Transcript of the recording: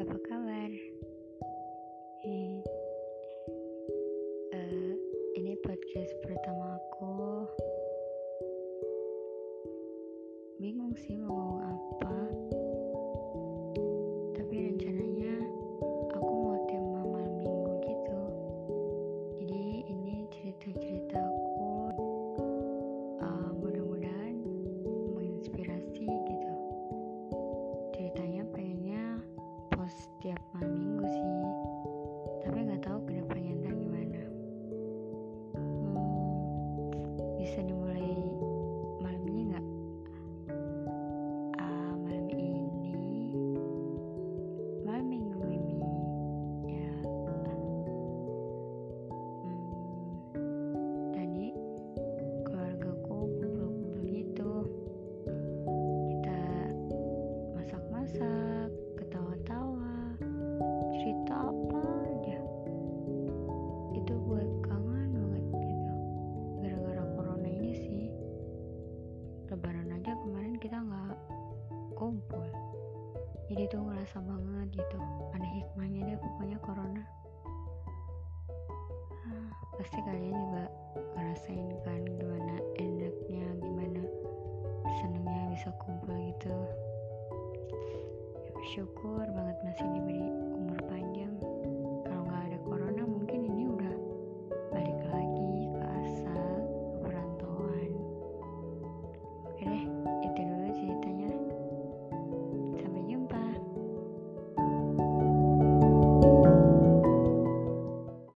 Tava calado. jadi tuh ngerasa banget gitu ada hikmahnya deh pokoknya corona. Ah, pasti kalian juga ngerasain kan gimana enaknya gimana senangnya bisa kumpul gitu. Ya, Syukur banget masih diberi umur panjang.